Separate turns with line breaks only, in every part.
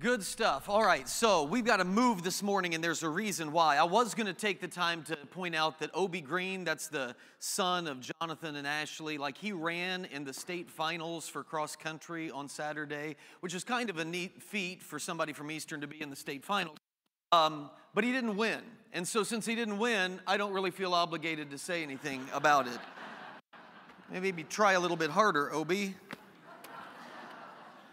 Good stuff. All right, so we've got to move this morning, and there's a reason why. I was going to take the time to point out that Obi Green, that's the son of Jonathan and Ashley, like he ran in the state finals for cross country on Saturday, which is kind of a neat feat for somebody from Eastern to be in the state finals. Um, but he didn't win. And so, since he didn't win, I don't really feel obligated to say anything about it. Maybe try a little bit harder, Obi.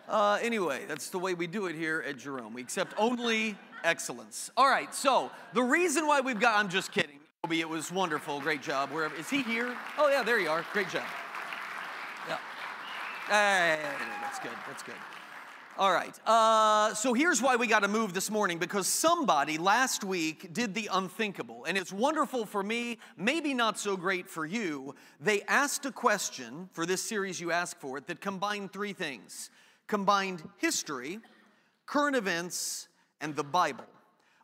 Uh, anyway, that's the way we do it here at Jerome. We accept only excellence. All right, so the reason why we've got, I'm just kidding. Obi, it was wonderful. Great job. Wherever, is he here? Oh, yeah, there you are. Great job. Yeah. Hey, that's good. That's good. All right. Uh, so here's why we got to move this morning because somebody last week did the unthinkable. And it's wonderful for me, maybe not so great for you. They asked a question for this series you asked for it that combined three things combined history, current events, and the Bible.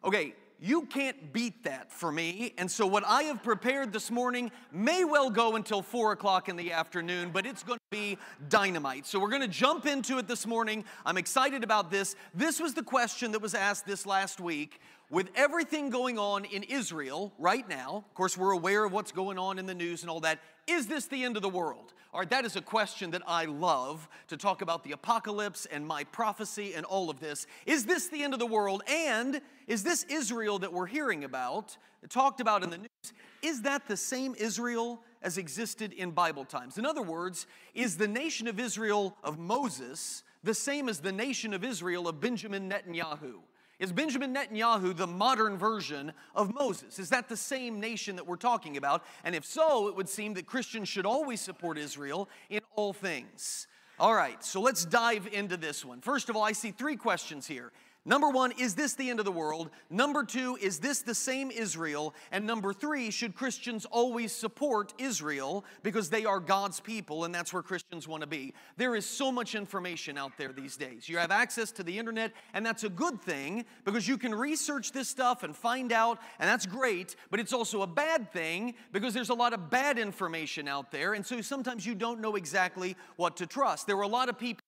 Okay, you can't beat that for me. And so, what I have prepared this morning may well go until four o'clock in the afternoon, but it's going to be dynamite. So, we're going to jump into it this morning. I'm excited about this. This was the question that was asked this last week. With everything going on in Israel right now, of course, we're aware of what's going on in the news and all that. Is this the end of the world? All right, that is a question that I love to talk about the apocalypse and my prophecy and all of this. Is this the end of the world? And is this Israel that we're hearing about, talked about in the news, is that the same Israel as existed in Bible times? In other words, is the nation of Israel of Moses the same as the nation of Israel of Benjamin Netanyahu? Is Benjamin Netanyahu the modern version of Moses? Is that the same nation that we're talking about? And if so, it would seem that Christians should always support Israel in all things. All right, so let's dive into this one. First of all, I see three questions here. Number one, is this the end of the world? Number two, is this the same Israel? And number three, should Christians always support Israel because they are God's people and that's where Christians want to be? There is so much information out there these days. You have access to the internet, and that's a good thing because you can research this stuff and find out, and that's great, but it's also a bad thing because there's a lot of bad information out there, and so sometimes you don't know exactly what to trust. There were a lot of people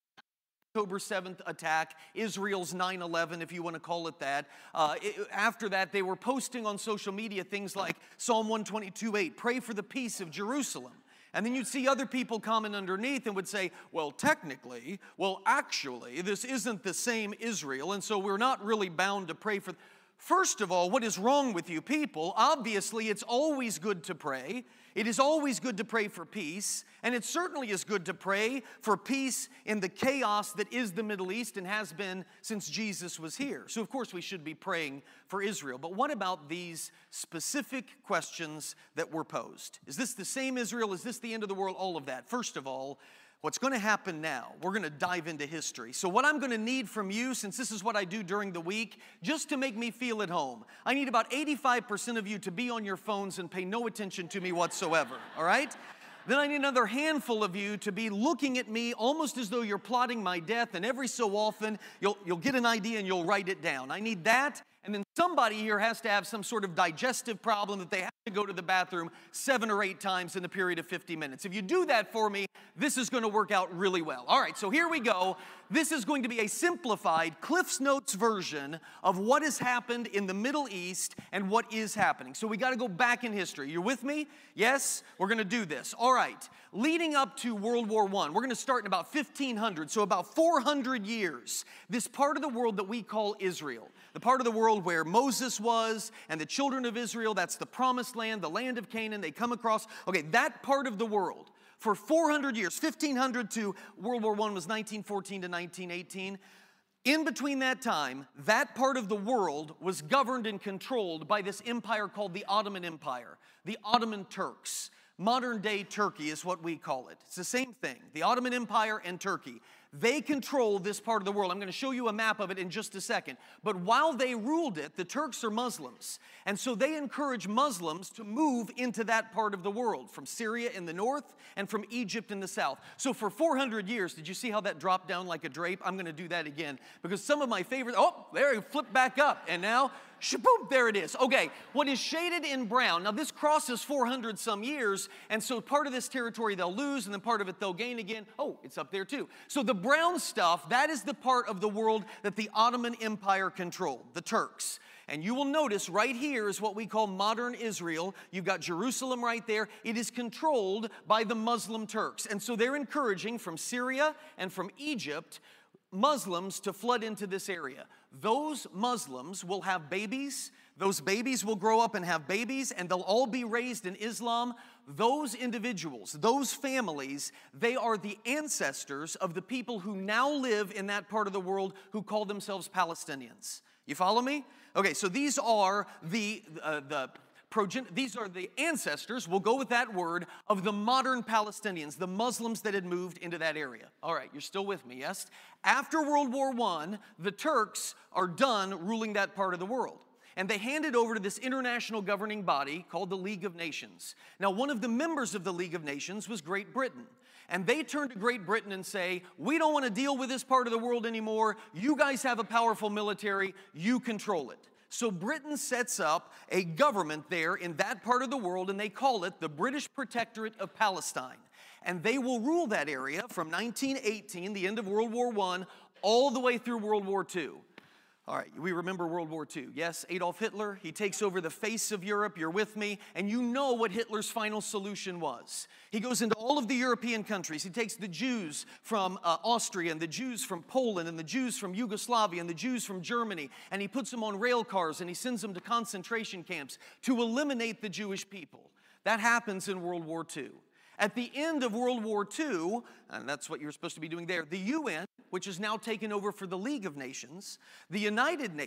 October 7th attack, Israel's 9 11, if you want to call it that. Uh, it, after that, they were posting on social media things like Psalm 122 8, pray for the peace of Jerusalem. And then you'd see other people comment underneath and would say, well, technically, well, actually, this isn't the same Israel, and so we're not really bound to pray for. First of all, what is wrong with you people? Obviously, it's always good to pray. It is always good to pray for peace, and it certainly is good to pray for peace in the chaos that is the Middle East and has been since Jesus was here. So, of course, we should be praying for Israel. But what about these specific questions that were posed? Is this the same Israel? Is this the end of the world? All of that. First of all, What's going to happen now, we're going to dive into history. So, what I'm going to need from you, since this is what I do during the week, just to make me feel at home, I need about 85% of you to be on your phones and pay no attention to me whatsoever, all right? Then I need another handful of you to be looking at me almost as though you're plotting my death, and every so often you'll, you'll get an idea and you'll write it down. I need that, and then somebody here has to have some sort of digestive problem that they have to go to the bathroom seven or eight times in the period of 50 minutes. If you do that for me, this is going to work out really well. All right, so here we go. This is going to be a simplified Cliff's Notes version of what has happened in the Middle East and what is happening. So we got to go back in history. You're with me? Yes? We're going to do this. All right. Leading up to World War I, we're going to start in about 1500, so about 400 years. This part of the world that we call Israel, the part of the world where Moses was and the children of Israel, that's the promised land, the land of Canaan, they come across. Okay, that part of the world for 400 years, 1500 to World War I was 1914 to 1918. In between that time, that part of the world was governed and controlled by this empire called the Ottoman Empire, the Ottoman Turks. Modern day Turkey is what we call it. It's the same thing the Ottoman Empire and Turkey. They control this part of the world. I'm going to show you a map of it in just a second. But while they ruled it, the Turks are Muslims. And so they encourage Muslims to move into that part of the world from Syria in the north and from Egypt in the south. So for 400 years, did you see how that dropped down like a drape? I'm going to do that again because some of my favorite, oh, there flipped back up. And now There it is. Okay, what is shaded in brown, now this crosses 400 some years, and so part of this territory they'll lose, and then part of it they'll gain again. Oh, it's up there too. So the brown stuff, that is the part of the world that the Ottoman Empire controlled, the Turks. And you will notice right here is what we call modern Israel. You've got Jerusalem right there. It is controlled by the Muslim Turks. And so they're encouraging from Syria and from Egypt Muslims to flood into this area. Those Muslims will have babies. Those babies will grow up and have babies, and they'll all be raised in Islam. Those individuals, those families, they are the ancestors of the people who now live in that part of the world who call themselves Palestinians. You follow me? Okay, so these are the, uh, the progen- these are the ancestors, we'll go with that word, of the modern Palestinians, the Muslims that had moved into that area. All right, you're still with me, yes? After World War I, the Turks are done ruling that part of the world. And they hand it over to this international governing body called the League of Nations. Now, one of the members of the League of Nations was Great Britain. And they turn to Great Britain and say, We don't want to deal with this part of the world anymore. You guys have a powerful military, you control it. So Britain sets up a government there in that part of the world, and they call it the British Protectorate of Palestine. And they will rule that area from 1918, the end of World War I, all the way through World War II. All right, we remember World War II. Yes, Adolf Hitler, he takes over the face of Europe. You're with me. And you know what Hitler's final solution was. He goes into all of the European countries. He takes the Jews from uh, Austria, and the Jews from Poland, and the Jews from Yugoslavia, and the Jews from Germany, and he puts them on rail cars and he sends them to concentration camps to eliminate the Jewish people. That happens in World War II. At the end of World War II, and that's what you're supposed to be doing there, the UN, which is now taken over for the League of Nations, the United, Na-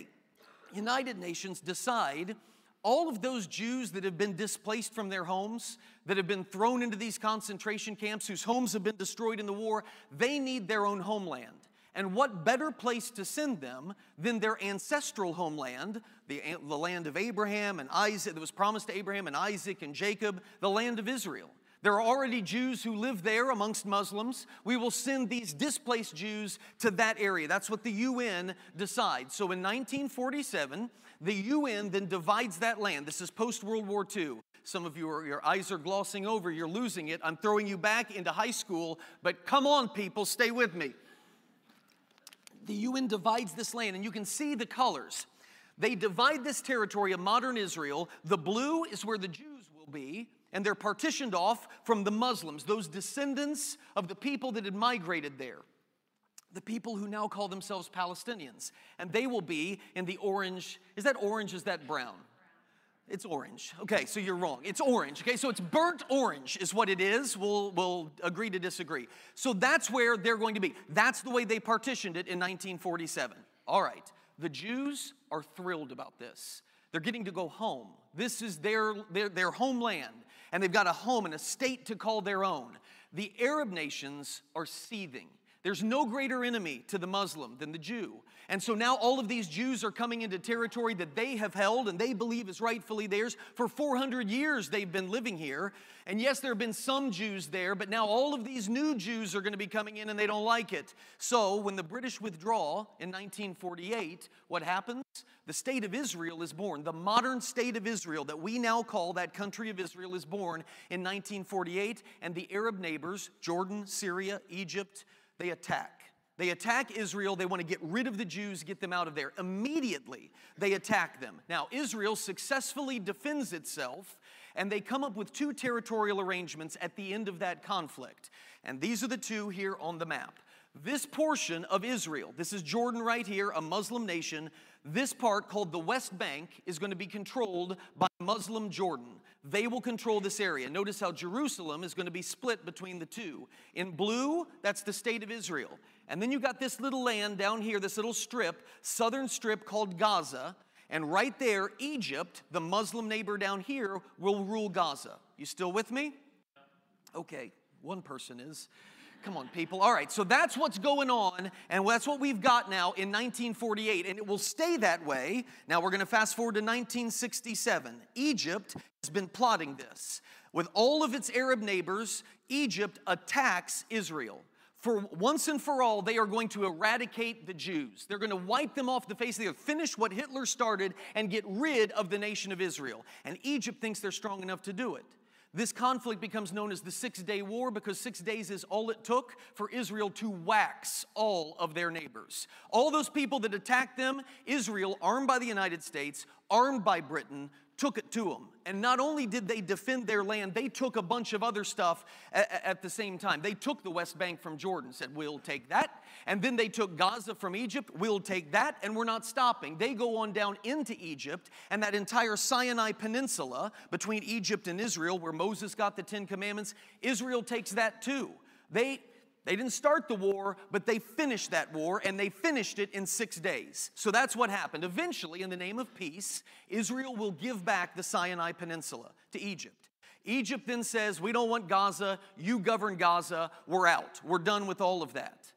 United Nations decide all of those Jews that have been displaced from their homes, that have been thrown into these concentration camps, whose homes have been destroyed in the war, they need their own homeland. And what better place to send them than their ancestral homeland, the, the land of Abraham and Isaac, that was promised to Abraham and Isaac and Jacob, the land of Israel. There are already Jews who live there amongst Muslims. We will send these displaced Jews to that area. That's what the UN decides. So in 1947, the UN then divides that land. This is post World War II. Some of you, are, your eyes are glossing over, you're losing it. I'm throwing you back into high school, but come on, people, stay with me. The UN divides this land, and you can see the colors. They divide this territory of modern Israel. The blue is where the Jews will be, and they're partitioned off from the Muslims, those descendants of the people that had migrated there. The people who now call themselves Palestinians. And they will be in the orange. Is that orange? Is that brown? It's orange. Okay, so you're wrong. It's orange. Okay, so it's burnt orange is what it is. We'll, we'll agree to disagree. So that's where they're going to be. That's the way they partitioned it in 1947. All right, the Jews are thrilled about this. They're getting to go home. This is their, their, their homeland and they've got a home and a state to call their own. The Arab nations are seething. There's no greater enemy to the Muslim than the Jew. And so now all of these Jews are coming into territory that they have held and they believe is rightfully theirs. For 400 years they've been living here. And yes, there have been some Jews there, but now all of these new Jews are going to be coming in and they don't like it. So when the British withdraw in 1948, what happens? The state of Israel is born. The modern state of Israel that we now call that country of Israel is born in 1948. And the Arab neighbors, Jordan, Syria, Egypt, they attack. They attack Israel. They want to get rid of the Jews, get them out of there. Immediately, they attack them. Now, Israel successfully defends itself, and they come up with two territorial arrangements at the end of that conflict. And these are the two here on the map. This portion of Israel, this is Jordan right here, a Muslim nation. This part, called the West Bank, is going to be controlled by Muslim Jordan. They will control this area. Notice how Jerusalem is going to be split between the two. In blue, that's the state of Israel. And then you got this little land down here, this little strip, southern strip called Gaza. And right there, Egypt, the Muslim neighbor down here, will rule Gaza. You still with me? Okay, one person is. Come on, people. All right, so that's what's going on, and that's what we've got now in 1948, and it will stay that way. Now we're going to fast forward to 1967. Egypt has been plotting this. With all of its Arab neighbors, Egypt attacks Israel. For once and for all, they are going to eradicate the Jews. They're going to wipe them off the face of the earth, finish what Hitler started, and get rid of the nation of Israel. And Egypt thinks they're strong enough to do it. This conflict becomes known as the Six Day War because six days is all it took for Israel to wax all of their neighbors. All those people that attacked them, Israel, armed by the United States, armed by Britain, took it to them. And not only did they defend their land, they took a bunch of other stuff at, the same time. They took the West Bank from Jordan, said, We'll take that. And then they took Gaza from Egypt, we'll take that, and we're not stopping. They go on down into Egypt, and that entire Sinai Peninsula between Egypt and Israel, where Moses got the Ten Commandments, Israel takes that too. They they didn't start the war, but they finished that war, and they finished it in six days. So that's what happened. Eventually, in the name of peace, Israel will give back the Sinai Peninsula to Egypt. Egypt then says, We don't want Gaza, you govern Gaza, we're out. We're done with all of that.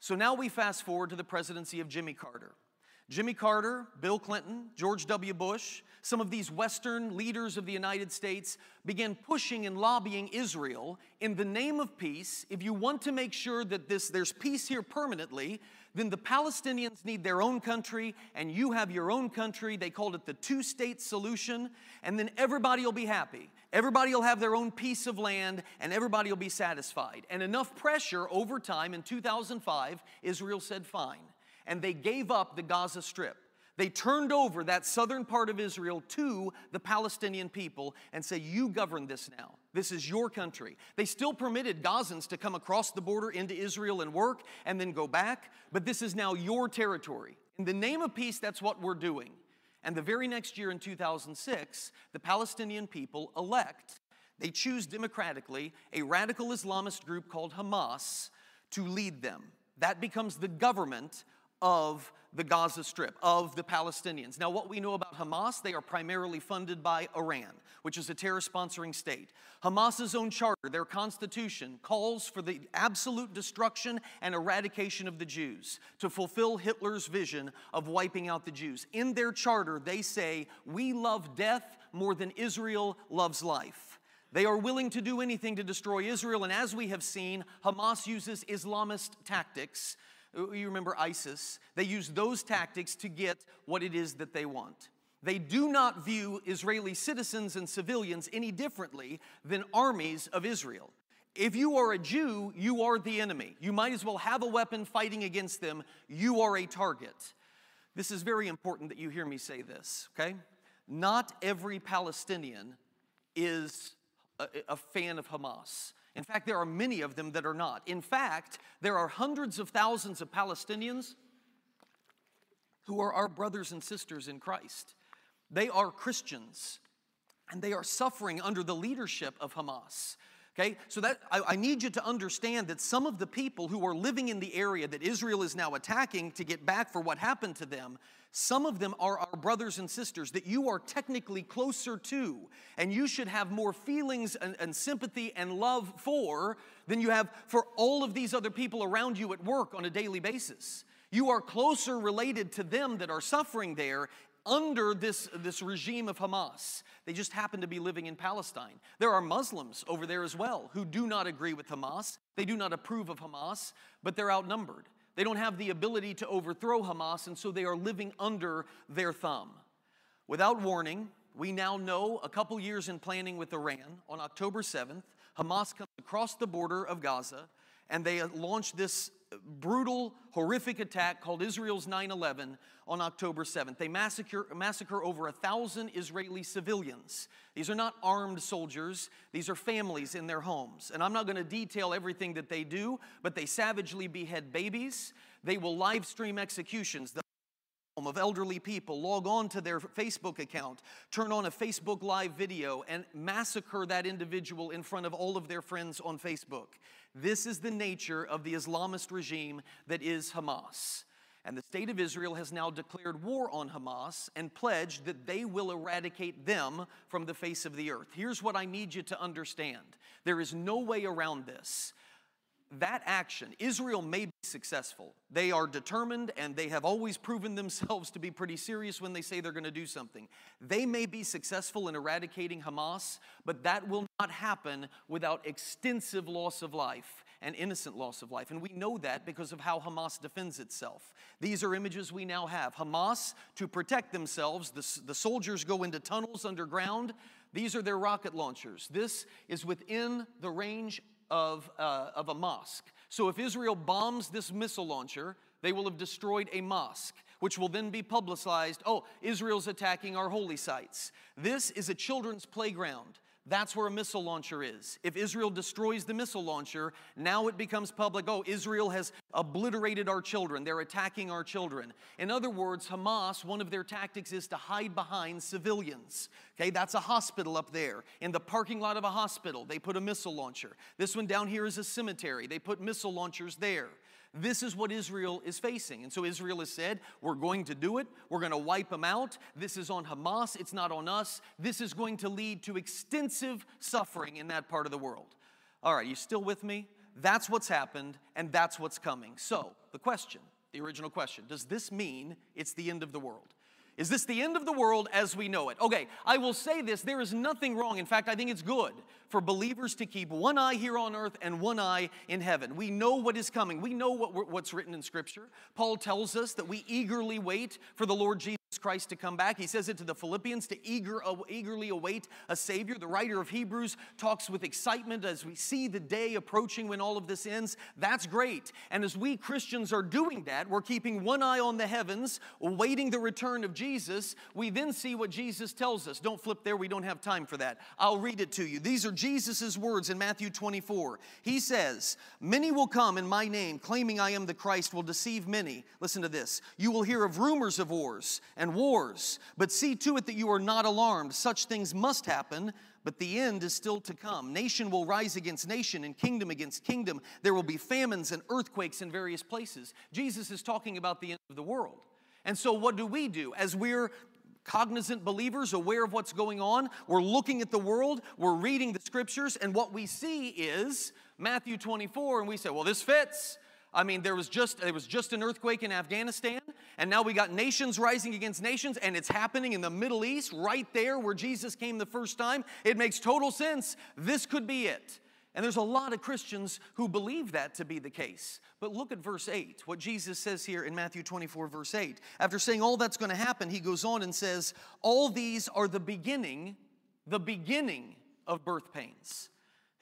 So now we fast forward to the presidency of Jimmy Carter. Jimmy Carter, Bill Clinton, George W. Bush, some of these Western leaders of the United States began pushing and lobbying Israel in the name of peace. If you want to make sure that this, there's peace here permanently, then the Palestinians need their own country and you have your own country. They called it the two state solution, and then everybody will be happy. Everybody will have their own piece of land and everybody will be satisfied. And enough pressure over time in 2005, Israel said, fine and they gave up the Gaza Strip. They turned over that southern part of Israel to the Palestinian people and say, You govern this now. This is your country. They still permitted Gazans to come across the border into Israel and work and then go back, but this is now your territory. In the name of peace, that's what we're doing. And the very next year in 2006, the Palestinian people elect, they choose democratically a radical Islamist group called Hamas to lead them. That becomes the government of the Gaza Strip, of the Palestinians. Now, what we know about Hamas, they are primarily funded by Iran, which is a terror sponsoring state. Hamas's own charter, their constitution, calls for the absolute destruction and eradication of the Jews to fulfill Hitler's vision of wiping out the Jews. In their charter, they say, We love death more than Israel loves life. They are willing to do anything to destroy Israel, and as we have seen, Hamas uses Islamist tactics you remember ISIS, they use those tactics to get what it is that they want. They do not view Israeli citizens and civilians any differently than armies of Israel. If you are a Jew, you are the enemy. You might as well have a weapon fighting against them. You are a target. This is very important that you hear me say this, okay? Not every Palestinian is a, a fan of Hamas. In fact, there are many of them that are not. In fact, there are hundreds of thousands of Palestinians who are our brothers and sisters in Christ. They are Christians and they are suffering under the leadership of Hamas. Okay, so that I, I, need you to understand that some of the people who are living in the area that Israel is now attacking to get back for what happened to them, some of them are our brothers and sisters that you are technically closer to, and you should have more feelings and, and sympathy and love for than you have for all of these other people around you at work on a daily basis. You are closer related to them that are suffering there under this, this regime of Hamas. They just happen to be living in Palestine. There are Muslims over there as well who do not agree with Hamas. They do not approve of Hamas, but they're outnumbered. They don't have the ability to overthrow Hamas, and so they are living under their thumb. Without warning, we now know a couple years in planning with Iran, on October 7th, Hamas comes across the border of Gaza and they launched this brutal, horrific attack called Israel's 9 11 on October 7th. They massacre, massacre over a thousand Israeli civilians. These are not armed soldiers, these are families in their homes. And I'm not going to detail everything that they do, but they savagely behead babies. They will live stream executions. Of elderly people log on to their Facebook account, turn on a Facebook Live video, and massacre that individual in front of all of their friends on Facebook. This is the nature of the Islamist regime that is Hamas. And the state of Israel has now declared war on Hamas and pledged that they will eradicate them from the face of the earth. Here's what I need you to understand there is no way around this that action, Israel may be successful. They are determined and they have always proven themselves to be pretty serious when they say they're going to do something. They may be successful in eradicating Hamas, but that will not happen without extensive loss of life and innocent loss of life. And we know that because of how Hamas defends itself. These are images we now have. Hamas, to protect themselves, the, the soldiers go into tunnels underground These are their rocket launchers. This is within the range of, uh, of a mosque. So if Israel bombs this missile launcher, they will have destroyed a mosque, which will then be publicized. Oh, Israel's attacking our holy sites. This is a children's playground. That's where a missile launcher is. If Israel destroys the missile launcher, now it becomes public. Oh, Israel has obliterated our children. They're attacking our children. In other words, Hamas, one of their tactics is to hide behind civilians. Okay, that's a hospital up there. In the parking lot of a hospital, they put a missile launcher. This one down here is a cemetery. They put missile launchers there. This is what Israel is facing. And so Israel has said, We're going to do it. We're going to wipe them out. This is on Hamas. It's not on us. This is going to lead to extensive suffering in that part of the world. All right, you still with me? That's what's happened, and that's what's coming. So, the question, the original question, does this mean it's the end of the world? Is this the end of the world as we know it? Okay, I will say this there is nothing wrong. In fact, I think it's good for believers to keep one eye here on earth and one eye in heaven. We know what is coming, we know what, what's written in Scripture. Paul tells us that we eagerly wait for the Lord Jesus. Christ to come back. He says it to the Philippians to eager, eagerly await a Savior. The writer of Hebrews talks with excitement as we see the day approaching when all of this ends. That's great. And as we Christians are doing that, we're keeping one eye on the heavens, awaiting the return of Jesus. We then see what Jesus tells us. Don't flip there, we don't have time for that. I'll read it to you. These are Jesus' words in Matthew 24. He says, Many will come in my name, claiming I am the Christ, will deceive many. Listen to this. You will hear of rumors of wars and wars. But see to it that you are not alarmed. Such things must happen, but the end is still to come. Nation will rise against nation and kingdom against kingdom. There will be famines and earthquakes in various places. Jesus is talking about the end of the world. And so, what do we do? As we're cognizant believers, aware of what's going on, we're looking at the world, we're reading the scriptures, and what we see is Matthew 24, and we say, well, this fits. I mean, there was just there was just an earthquake in Afghanistan, and now we got nations rising against nations, and it's happening in the Middle East, right there where Jesus came the first time. It makes total sense. This could be it. And there's a lot of Christians who believe that to be the case. But look at verse 8, what Jesus says here in Matthew 24, verse 8. After saying all that's going to happen, he goes on and says, All these are the beginning, the beginning of birth pains.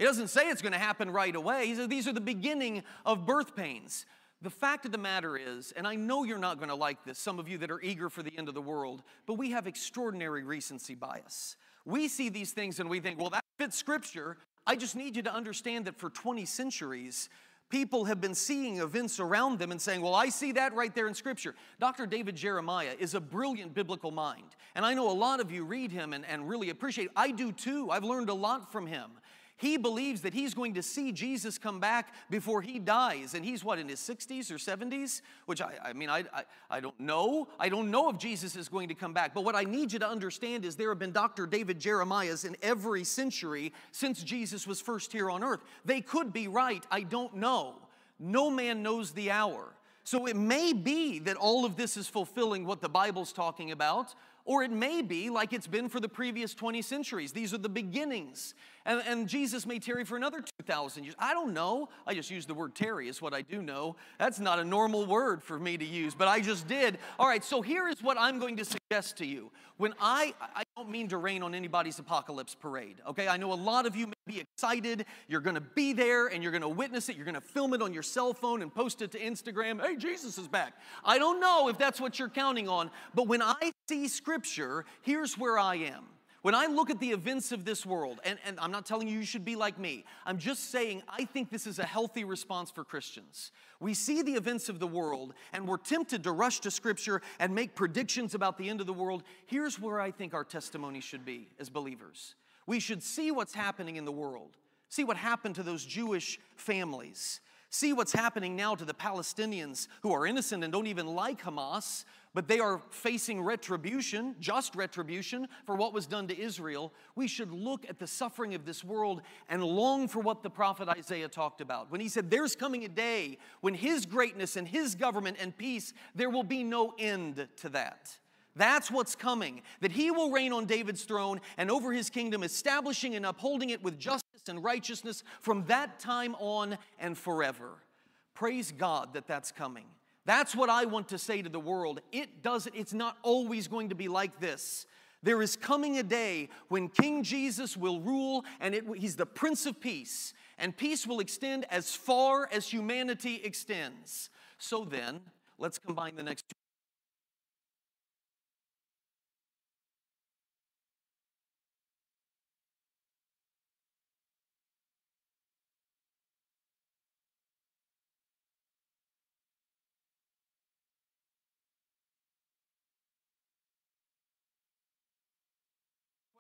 He doesn't say it's going to happen right away. He says these are the beginning of birth pains. The fact of the matter is, and I know you're not going to like this, some of you that are eager for the end of the world, but we have extraordinary recency bias. We see these things and we think, well, that fits scripture. I just need you to understand that for 20 centuries, people have been seeing events around them and saying, Well, I see that right there in Scripture. Dr. David Jeremiah is a brilliant biblical mind. And I know a lot of you read him and, and really appreciate it. I do too. I've learned a lot from him. He believes that he's going to see Jesus come back before he dies. And he's what, in his 60s or 70s? Which I, I mean, I, I, I don't know. I don't know if Jesus is going to come back. But what I need you to understand is there have been Dr. David Jeremiahs in every century since Jesus was first here on earth. They could be right. I don't know. No man knows the hour. So it may be that all of this is fulfilling what the Bible's talking about, or it may be like it's been for the previous 20 centuries. These are the beginnings. And, and Jesus may tarry for another 2,000 years. I don't know. I just used the word tarry, is what I do know. That's not a normal word for me to use, but I just did. All right, so here is what I'm going to suggest to you. When I, I don't mean to rain on anybody's apocalypse parade, okay? I know a lot of you may be excited. You're going to be there and you're going to witness it. You're going to film it on your cell phone and post it to Instagram. Hey, Jesus is back. I don't know if that's what you're counting on, but when I see scripture, here's where I am. When I look at the events of this world, and, and I'm not telling you you should be like me, I'm just saying I think this is a healthy response for Christians. We see the events of the world and we're tempted to rush to Scripture and make predictions about the end of the world. Here's where I think our testimony should be as believers. We should see what's happening in the world, see what happened to those Jewish families. See what's happening now to the Palestinians who are innocent and don't even like Hamas, but they are facing retribution, just retribution, for what was done to Israel. We should look at the suffering of this world and long for what the prophet Isaiah talked about. When he said, There's coming a day when his greatness and his government and peace, there will be no end to that. That's what's coming. That he will reign on David's throne and over his kingdom, establishing and upholding it with justice and righteousness from that time on and forever. Praise God that that's coming. That's what I want to say to the world. It doesn't, it's not always going to be like this. There is coming a day when King Jesus will rule, and it, he's the Prince of Peace, and peace will extend as far as humanity extends. So then, let's combine the next two.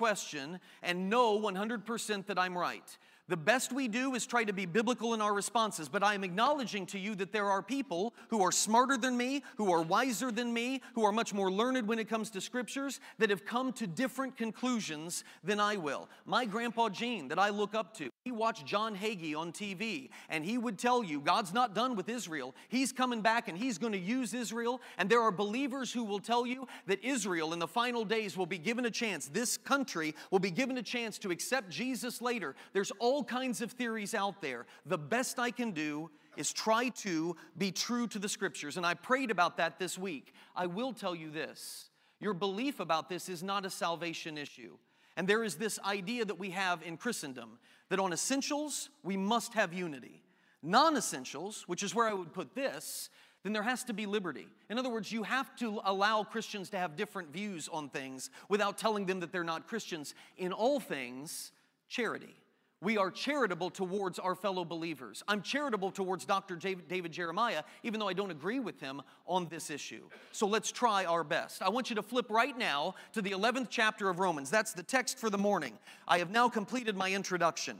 Question and know 100% that I'm right. The best we do is try to be biblical in our responses, but I am acknowledging to you that there are people who are smarter than me, who are wiser than me, who are much more learned when it comes to scriptures, that have come to different conclusions than I will. My grandpa Gene, that I look up to, he watched John Hagee on TV, and he would tell you God's not done with Israel. He's coming back and he's going to use Israel. And there are believers who will tell you that Israel in the final days will be given a chance. This country will be given a chance to accept Jesus later. There's all all kinds of theories out there. The best I can do is try to be true to the scriptures. And I prayed about that this week. I will tell you this your belief about this is not a salvation issue. And there is this idea that we have in Christendom that on essentials, we must have unity. Non essentials, which is where I would put this, then there has to be liberty. In other words, you have to allow Christians to have different views on things without telling them that they're not Christians. In all things, charity we are charitable towards our fellow believers. I'm charitable towards Dr. David Jeremiah, even though I don't agree with him on this issue. So let's try our best. I want you to flip right now to the 11th chapter of Romans. That's the text for the morning. I have now completed my introduction.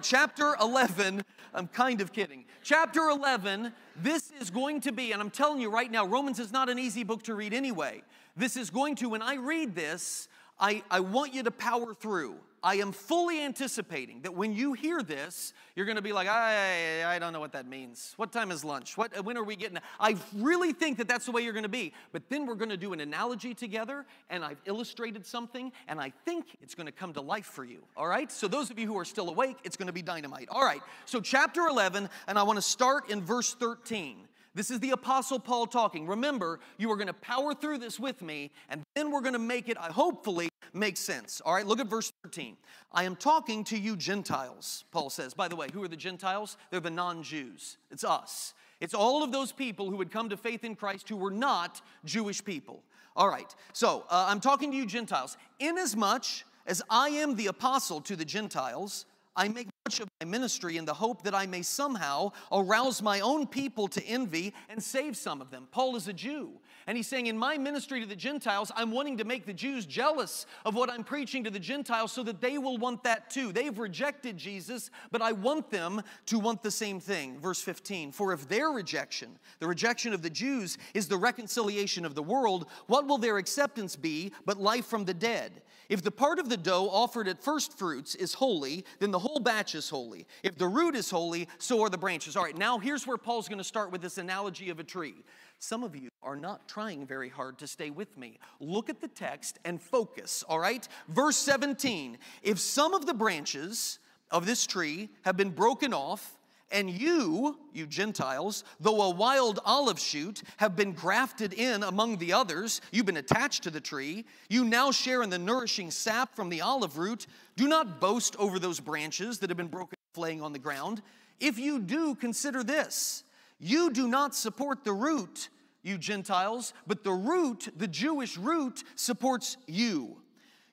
chapter 11, I'm kind of kidding. Chapter 11, this is going to be, and I'm telling you right now, Romans is not an easy book to read anyway. This is going to, when I read this, I, I want you to power through. I am fully anticipating that when you hear this, you're going to be like, I, I don't know what that means. What time is lunch? What, when are we getting? I really think that that's the way you're going to be. But then we're going to do an analogy together, and I've illustrated something, and I think it's going to come to life for you. All right? So, those of you who are still awake, it's going to be dynamite. All right. So, chapter 11, and I want to start in verse 13. This is the Apostle Paul talking. Remember, you are going to power through this with me, and then we're going to make it, I hopefully, make sense. All right, look at verse 13. I am talking to you Gentiles, Paul says. By the way, who are the Gentiles? They're the non Jews. It's us. It's all of those people who would come to faith in Christ who were not Jewish people. All right, so uh, I'm talking to you Gentiles. Inasmuch as I am the apostle to the Gentiles, I make much of my ministry in the hope that I may somehow arouse my own people to envy and save some of them. Paul is a Jew. And he's saying, in my ministry to the Gentiles, I'm wanting to make the Jews jealous of what I'm preaching to the Gentiles so that they will want that too. They've rejected Jesus, but I want them to want the same thing. Verse 15 For if their rejection, the rejection of the Jews, is the reconciliation of the world, what will their acceptance be but life from the dead? If the part of the dough offered at first fruits is holy, then the whole batch is holy. If the root is holy, so are the branches. All right, now here's where Paul's going to start with this analogy of a tree. Some of you are not trying very hard to stay with me. Look at the text and focus, all right? Verse 17 If some of the branches of this tree have been broken off, and you, you Gentiles, though a wild olive shoot, have been grafted in among the others, you've been attached to the tree, you now share in the nourishing sap from the olive root. Do not boast over those branches that have been broken off laying on the ground. If you do, consider this you do not support the root, you Gentiles, but the root, the Jewish root, supports you.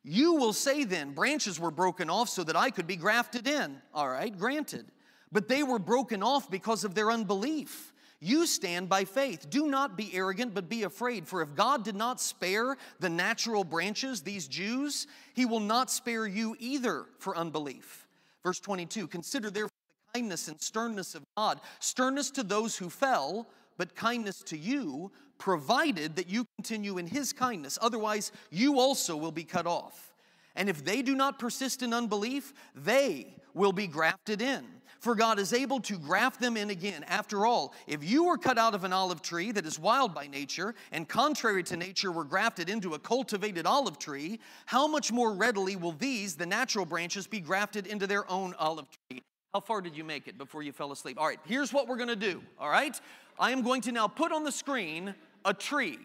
You will say then, branches were broken off so that I could be grafted in. All right, granted. But they were broken off because of their unbelief. You stand by faith. Do not be arrogant, but be afraid. For if God did not spare the natural branches, these Jews, he will not spare you either for unbelief. Verse 22 Consider therefore kindness and sternness of God, sternness to those who fell, but kindness to you, provided that you continue in his kindness. Otherwise, you also will be cut off. And if they do not persist in unbelief, they will be grafted in. For God is able to graft them in again. After all, if you were cut out of an olive tree that is wild by nature, and contrary to nature were grafted into a cultivated olive tree, how much more readily will these, the natural branches, be grafted into their own olive tree? How far did you make it before you fell asleep? All right, here's what we're gonna do, all right? I am going to now put on the screen a tree.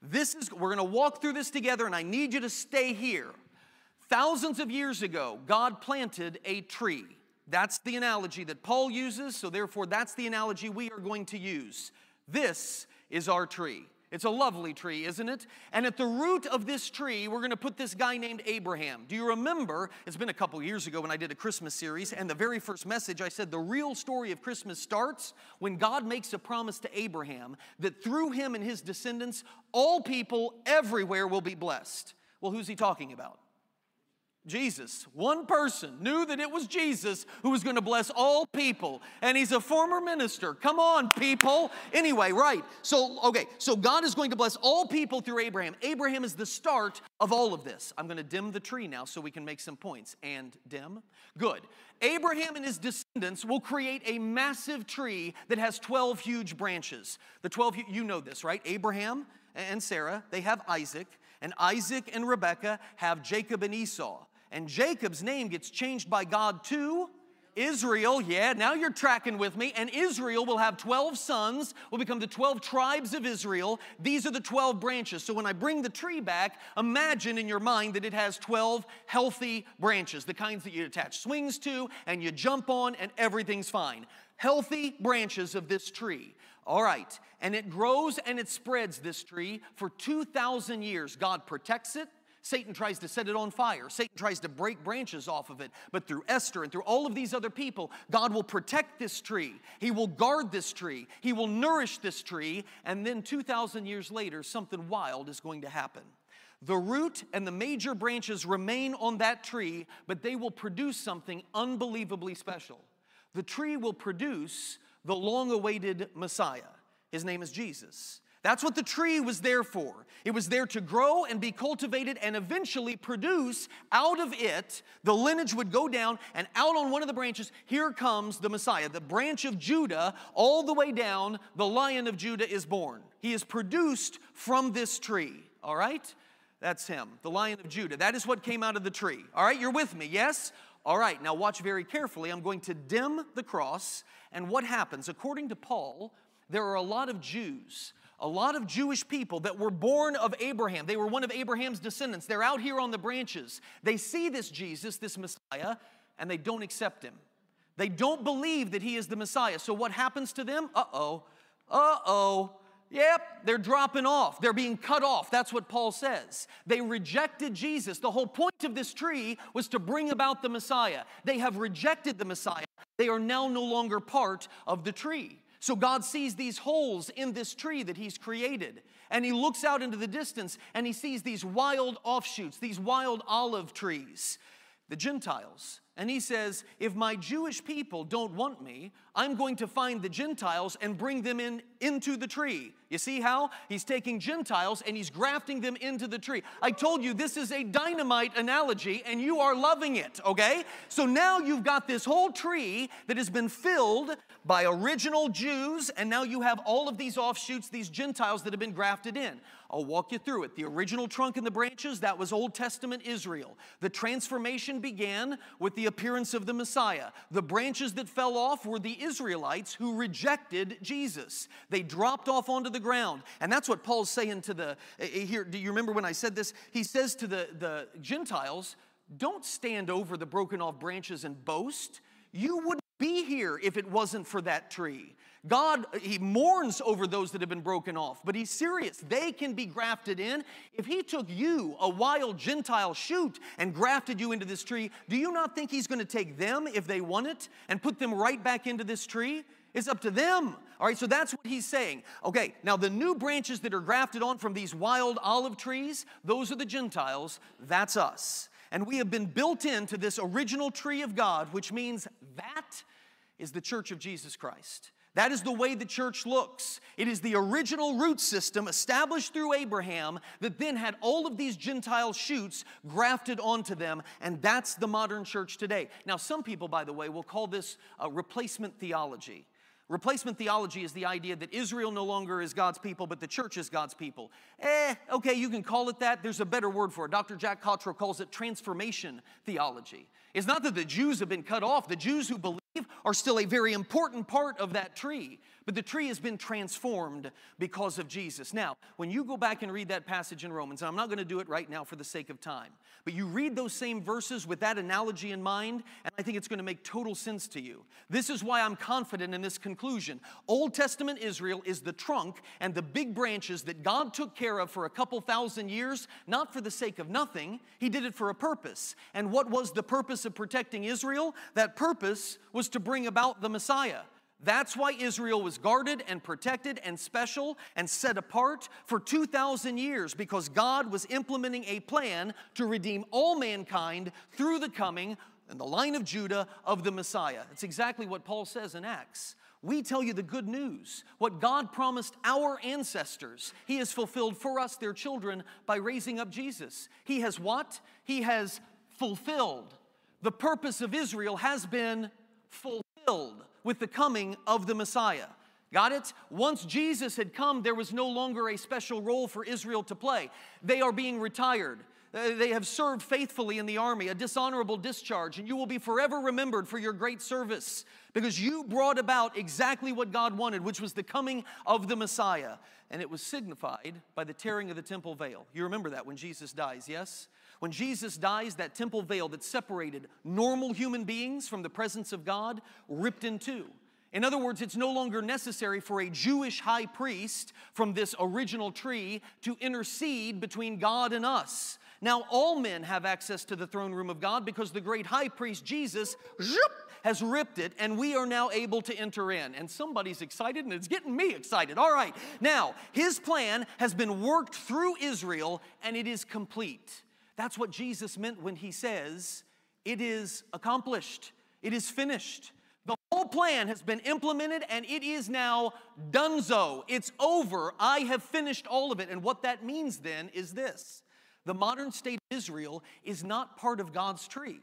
This is, we're gonna walk through this together, and I need you to stay here. Thousands of years ago, God planted a tree. That's the analogy that Paul uses, so therefore, that's the analogy we are going to use. This is our tree. It's a lovely tree, isn't it? And at the root of this tree, we're going to put this guy named Abraham. Do you remember? It's been a couple years ago when I did a Christmas series, and the very first message I said the real story of Christmas starts when God makes a promise to Abraham that through him and his descendants, all people everywhere will be blessed. Well, who's he talking about? Jesus, one person, knew that it was Jesus who was going to bless all people. And he's a former minister. Come on, people. Anyway, right. So, okay, so God is going to bless all people through Abraham. Abraham is the start of all of this. I'm going to dim the tree now so we can make some points. And dim? Good. Abraham and his descendants will create a massive tree that has 12 huge branches. The 12, you know this, right? Abraham and Sarah, they have Isaac. And Isaac and Rebekah have Jacob and Esau. And Jacob's name gets changed by God to Israel. Yeah, now you're tracking with me. And Israel will have 12 sons, will become the 12 tribes of Israel. These are the 12 branches. So when I bring the tree back, imagine in your mind that it has 12 healthy branches, the kinds that you attach swings to and you jump on, and everything's fine. Healthy branches of this tree. All right, and it grows and it spreads this tree for 2,000 years. God protects it, Satan tries to set it on fire. Satan tries to break branches off of it. But through Esther and through all of these other people, God will protect this tree. He will guard this tree. He will nourish this tree. And then 2,000 years later, something wild is going to happen. The root and the major branches remain on that tree, but they will produce something unbelievably special. The tree will produce the long awaited Messiah. His name is Jesus. That's what the tree was there for. It was there to grow and be cultivated and eventually produce out of it, the lineage would go down, and out on one of the branches, here comes the Messiah. The branch of Judah, all the way down, the lion of Judah is born. He is produced from this tree, all right? That's him, the lion of Judah. That is what came out of the tree. All right, you're with me, yes? All right, now watch very carefully. I'm going to dim the cross, and what happens? According to Paul, there are a lot of Jews a lot of Jewish people that were born of Abraham. They were one of Abraham's descendants. They're out here on the branches. They see this Jesus, this Messiah, and they don't accept him. They don't believe that he is the Messiah. So what happens to them? Uh oh. Uh oh. Yep, they're dropping off. They're being cut off. That's what Paul says. They rejected Jesus. The whole point of this tree was to bring about the Messiah. They have rejected the Messiah. They are now no longer part of the tree. So God sees these holes in this tree that He's created. And He looks out into the distance and He sees these wild offshoots, these wild olive trees. The Gentiles and he says, If my Jewish people don't want me, I'm going to find the Gentiles and bring them in into the tree. You see how? He's taking Gentiles and he's grafting them into the tree. I told you this is a dynamite analogy and you are loving it, okay? So now you've got this whole tree that has been filled by original Jews, and now you have all of these offshoots, these Gentiles that have been grafted in. I'll walk you through it. The original trunk and the branches, that was Old Testament Israel. The transformation began with the appearance of the Messiah. The branches that fell off were the Israelites who rejected Jesus. They dropped off onto the ground. And that's what Paul's saying to the, eh, eh, here, do you remember when I said this? He says to the, the Gentiles, don't stand over the broken off branches and boast. You wouldn't be here if it wasn't for that tree. God, He mourns over those that have been broken off, but He's serious. They can be grafted in. If He took you, a wild Gentile shoot, and grafted you into this tree, do you not think He's going to take them if they want it and put them right back into this tree? It's up to them. All right, so that's what he's saying. Okay, now the new branches that are grafted on from these wild olive trees, those are the Gentiles. That's us. And we have been built into this original tree of God, which means that is the church of Jesus Christ. That is the way the church looks. It is the original root system established through Abraham that then had all of these Gentile shoots grafted onto them, and that's the modern church today. Now, some people, by the way, will call this a replacement theology. Replacement theology is the idea that Israel no longer is God's people, but the church is God's people. Eh, okay, you can call it that. There's a better word for it. Dr. Jack Cottrell calls it transformation theology. It's not that the Jews have been cut off, the Jews who believe are still a very important part of that tree. But the tree has been transformed because of Jesus. Now, when you go back and read that passage in Romans, and I'm not going to do it right now for the sake of time, but you read those same verses with that analogy in mind, and I think it's going to make total sense to you. This is why I'm confident in this conclusion. Old Testament Israel is the trunk and the big branches that God took care of for a couple thousand years, not for the sake of nothing. He did it for a purpose. And what was the purpose of protecting Israel? That purpose was to bring about the Messiah. That's why Israel was guarded and protected and special and set apart for 2,000 years because God was implementing a plan to redeem all mankind through the coming and the line of Judah of the Messiah. That's exactly what Paul says in Acts. We tell you the good news. What God promised our ancestors, He has fulfilled for us, their children, by raising up Jesus. He has what? He has fulfilled. The purpose of Israel has been fulfilled with the coming of the Messiah. Got it? Once Jesus had come, there was no longer a special role for Israel to play. They are being retired. Uh, they have served faithfully in the army, a dishonorable discharge, and you will be forever remembered for your great service because you brought about exactly what God wanted, which was the coming of the Messiah. And it was signified by the tearing of the temple veil. You remember that when Jesus dies, yes? When Jesus dies, that temple veil that separated normal human beings from the presence of God ripped in two. In other words, it's no longer necessary for a Jewish high priest from this original tree to intercede between God and us. Now, all men have access to the throne room of God because the great high priest Jesus has ripped it, and we are now able to enter in. And somebody's excited, and it's getting me excited. All right, now, his plan has been worked through Israel, and it is complete. That's what Jesus meant when he says, It is accomplished, it is finished. The whole plan has been implemented and it is now donezo. It's over. I have finished all of it. And what that means then is this the modern state of Israel is not part of God's tree.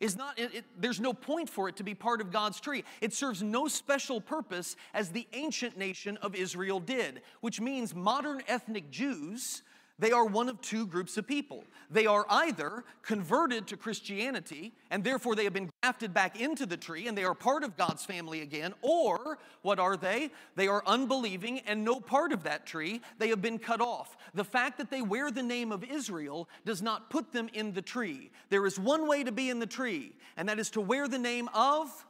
Is not, it, it, there's no point for it to be part of God's tree. It serves no special purpose as the ancient nation of Israel did, which means modern ethnic Jews they are one of two groups of people. They are either converted to Christianity and therefore they have been grafted back into the tree and they are part of God's family again, or what are they? They are unbelieving and no part of that tree. They have been cut off. The fact that they wear the name of Israel does not put them in the tree. There is one way to be in the tree, and that is to wear the name of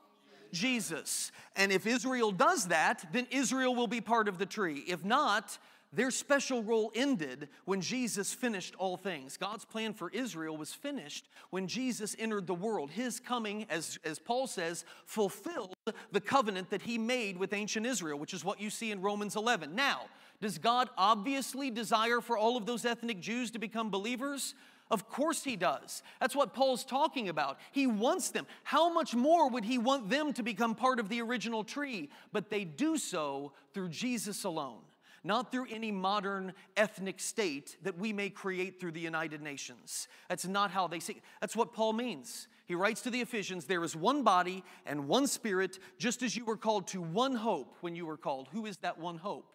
Jesus. And if Israel does that, then Israel will be part of the tree. If not, their special role ended when Jesus finished all things. God's plan for Israel was finished when Jesus entered the world. His coming, as, as Paul says, fulfilled the covenant that he made with ancient Israel, which is what you see in Romans 11. Now, does God obviously desire for all of those ethnic Jews to become believers? Of course he does. That's what Paul's talking about. He wants them. How much more would he want them to become part of the original tree? But they do so through Jesus alone not through any modern ethnic state that we may create through the United Nations. That's not how they see. That's what Paul means. He writes to the Ephesians, there is one body and one spirit, just as you were called to one hope when you were called. Who is that one hope?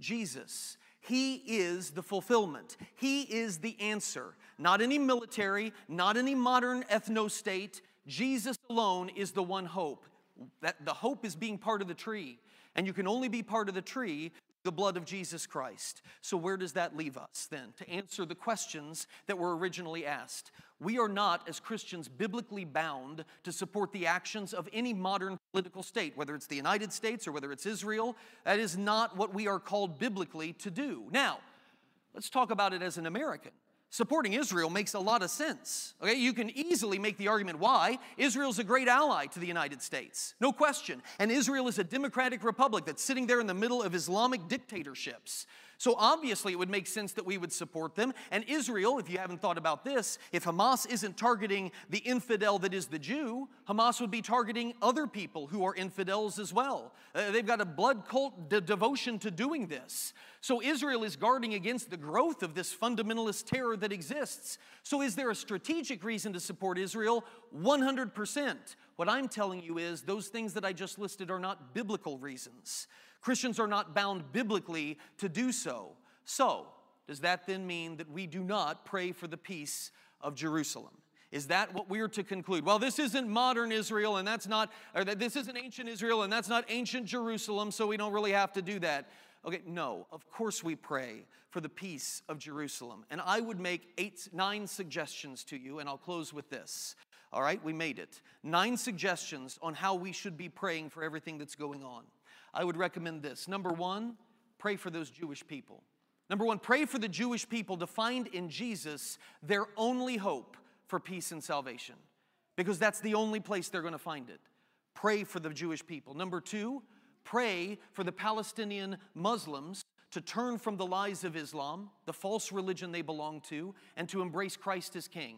Jesus. He is the fulfillment. He is the answer. Not any military, not any modern ethno state. Jesus alone is the one hope. That the hope is being part of the tree. And you can only be part of the tree the blood of Jesus Christ. So, where does that leave us then? To answer the questions that were originally asked. We are not, as Christians, biblically bound to support the actions of any modern political state, whether it's the United States or whether it's Israel. That is not what we are called biblically to do. Now, let's talk about it as an American supporting Israel makes a lot of sense. Okay, you can easily make the argument why. Israel's a great ally to the United States, no question. And Israel is a democratic republic that's sitting there in the middle of Islamic dictatorships. So obviously, it would make sense that we would support them. And Israel, if you haven't thought about this, if Hamas isn't targeting the infidel that is the Jew, Hamas would be targeting other people who are infidels as well. Uh, they've got a blood cult de- devotion to doing this. So Israel is guarding against the growth of this fundamentalist terror that exists. So is there a strategic reason to support Israel? 100%. What I'm telling you is those things that I just listed are not biblical reasons. Christians are not bound biblically to do so. So, does that then mean that we do not pray for the peace of Jerusalem? Is that what we're to conclude? Well, this isn't modern Israel, and that's not, or this isn't ancient Israel, and that's not ancient Jerusalem, so we don't really have to do that. Okay, no, of course we pray for the peace of Jerusalem. And I would make eight, nine suggestions to you, and I'll close with this. All right, we made it. Nine suggestions on how we should be praying for everything that's going on. I would recommend this. Number one, pray for those Jewish people. Number one, pray for the Jewish people to find in Jesus their only hope for peace and salvation, because that's the only place they're going to find it. Pray for the Jewish people. Number two, pray for the Palestinian Muslims to turn from the lies of Islam, the false religion they belong to, and to embrace Christ as King.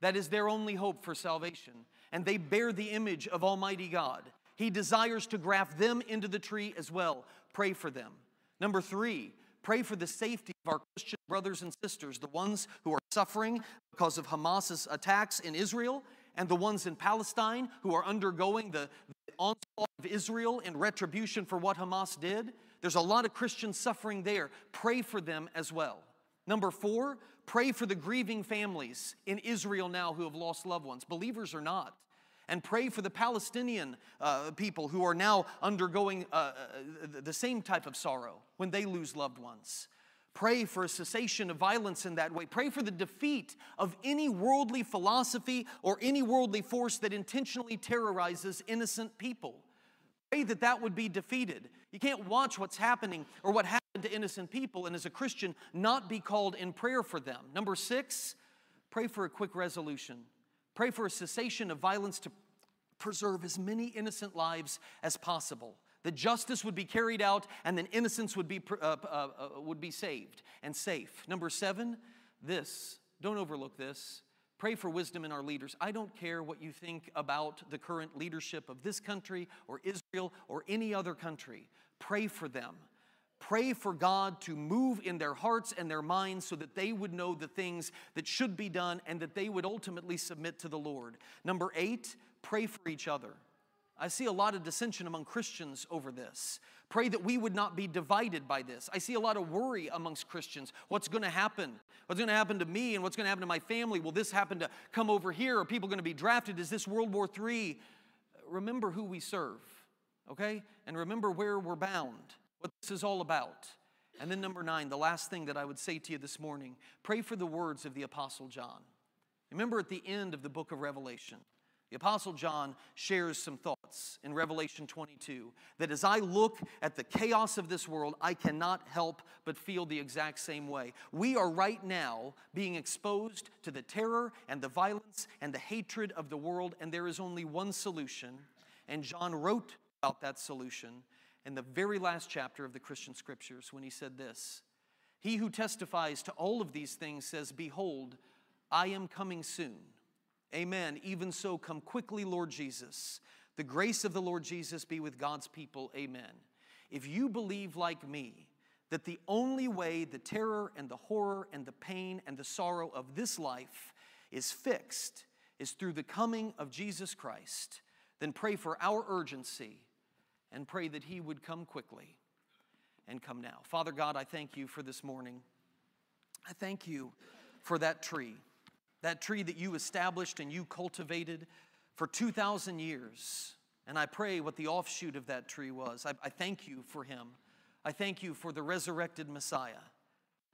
That is their only hope for salvation. And they bear the image of Almighty God. He desires to graft them into the tree as well. Pray for them. Number three, pray for the safety of our Christian brothers and sisters, the ones who are suffering because of Hamas's attacks in Israel, and the ones in Palestine who are undergoing the, the onslaught of Israel in retribution for what Hamas did. There's a lot of Christians suffering there. Pray for them as well. Number four, pray for the grieving families in Israel now who have lost loved ones, believers or not. And pray for the Palestinian uh, people who are now undergoing uh, uh the same type of sorrow when they lose loved ones. Pray for a cessation of violence in that way. Pray for the defeat of any worldly philosophy or any worldly force that intentionally terrorizes innocent people. Pray that that would be defeated. You can't watch what's happening or what happened to innocent people and as a Christian not be called in prayer for them. Number six, pray for a quick resolution. Pray for a cessation of violence to preserve as many innocent lives as possible. That justice would be carried out and then innocence would be, uh, uh, uh, would be saved and safe. Number seven, this, don't overlook this. Pray for wisdom in our leaders. I don't care what you think about the current leadership of this country or Israel or any other country. Pray for them. Pray for God to move in their hearts and their minds so that they would know the things that should be done and that they would ultimately submit to the Lord. Number eight, pray for each other. I see a lot of dissension among Christians over this. Pray that we would not be divided by this. I see a lot of worry amongst Christians. What's going to happen? What's going to happen to me and what's going to happen to my family? Will this happen to come over here? Are people going to be drafted? Is this World War III? Remember who we serve, okay? And remember where we're bound, what this is all about. And then, number nine, the last thing that I would say to you this morning pray for the words of the Apostle John. Remember at the end of the book of Revelation, the Apostle John shares some thoughts in Revelation 22 that as I look at the chaos of this world, I cannot help but feel the exact same way. We are right now being exposed to the terror and the violence and the hatred of the world, and there is only one solution. And John wrote about that solution in the very last chapter of the Christian scriptures when he said this He who testifies to all of these things says, Behold, I am coming soon. Amen. Even so, come quickly, Lord Jesus. The grace of the Lord Jesus be with God's people. Amen. If you believe like me, that the only way the terror and the horror and the pain and the sorrow of this life is fixed is through the coming of Jesus Christ, then pray for our urgency and pray that He would come quickly and come now. Father God, I thank you for this morning. I thank you for that tree that tree that you established and you cultivated for 2,000 years. And I pray what the offshoot of that tree was. I, I, thank you for him. I thank you for the resurrected Messiah.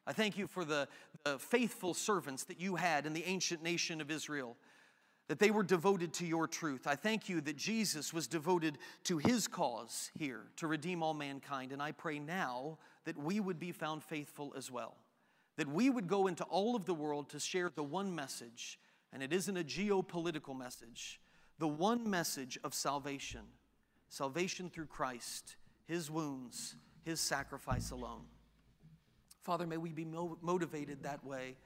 I thank you for the, the faithful servants that you had in the ancient nation of Israel, that they were devoted to your truth. I thank you that Jesus was devoted to his cause here to redeem all mankind. And I pray now that we would be found faithful as well that we would go into all of the world to share the one message, and it isn't a geopolitical message, the one message of salvation salvation through Christ, His wounds, His sacrifice alone. Father, may we be motivated that way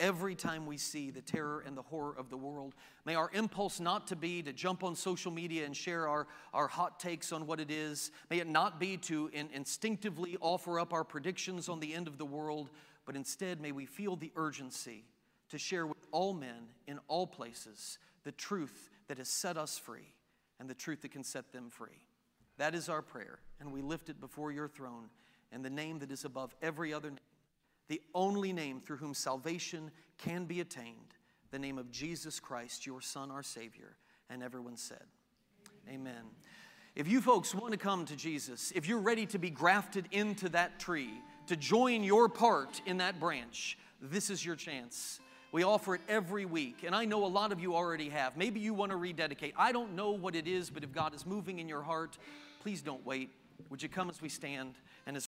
every time we see the terror and the horror of the world. May our impulse not to be to jump on social media and share our, our hot takes on what it is. May it not be to in, instinctively offer up our predictions on the end of the world, but instead may we feel the urgency to share with all men in all places the truth that has set us free and the truth that can set them free. That is our prayer, and we lift it before your throne in the name that is above every other name, the only name through whom salvation can be attained, the name of Jesus Christ, your Son, our Savior. And everyone said, Amen. If you folks want to come to Jesus, if you're ready to be grafted into that tree, to join your part in that branch, this is your chance. We offer it every week, and I know a lot of you already have. Maybe you want to rededicate. I don't know what it is, but if God is moving in your heart, please don't wait. Would you come as we stand and as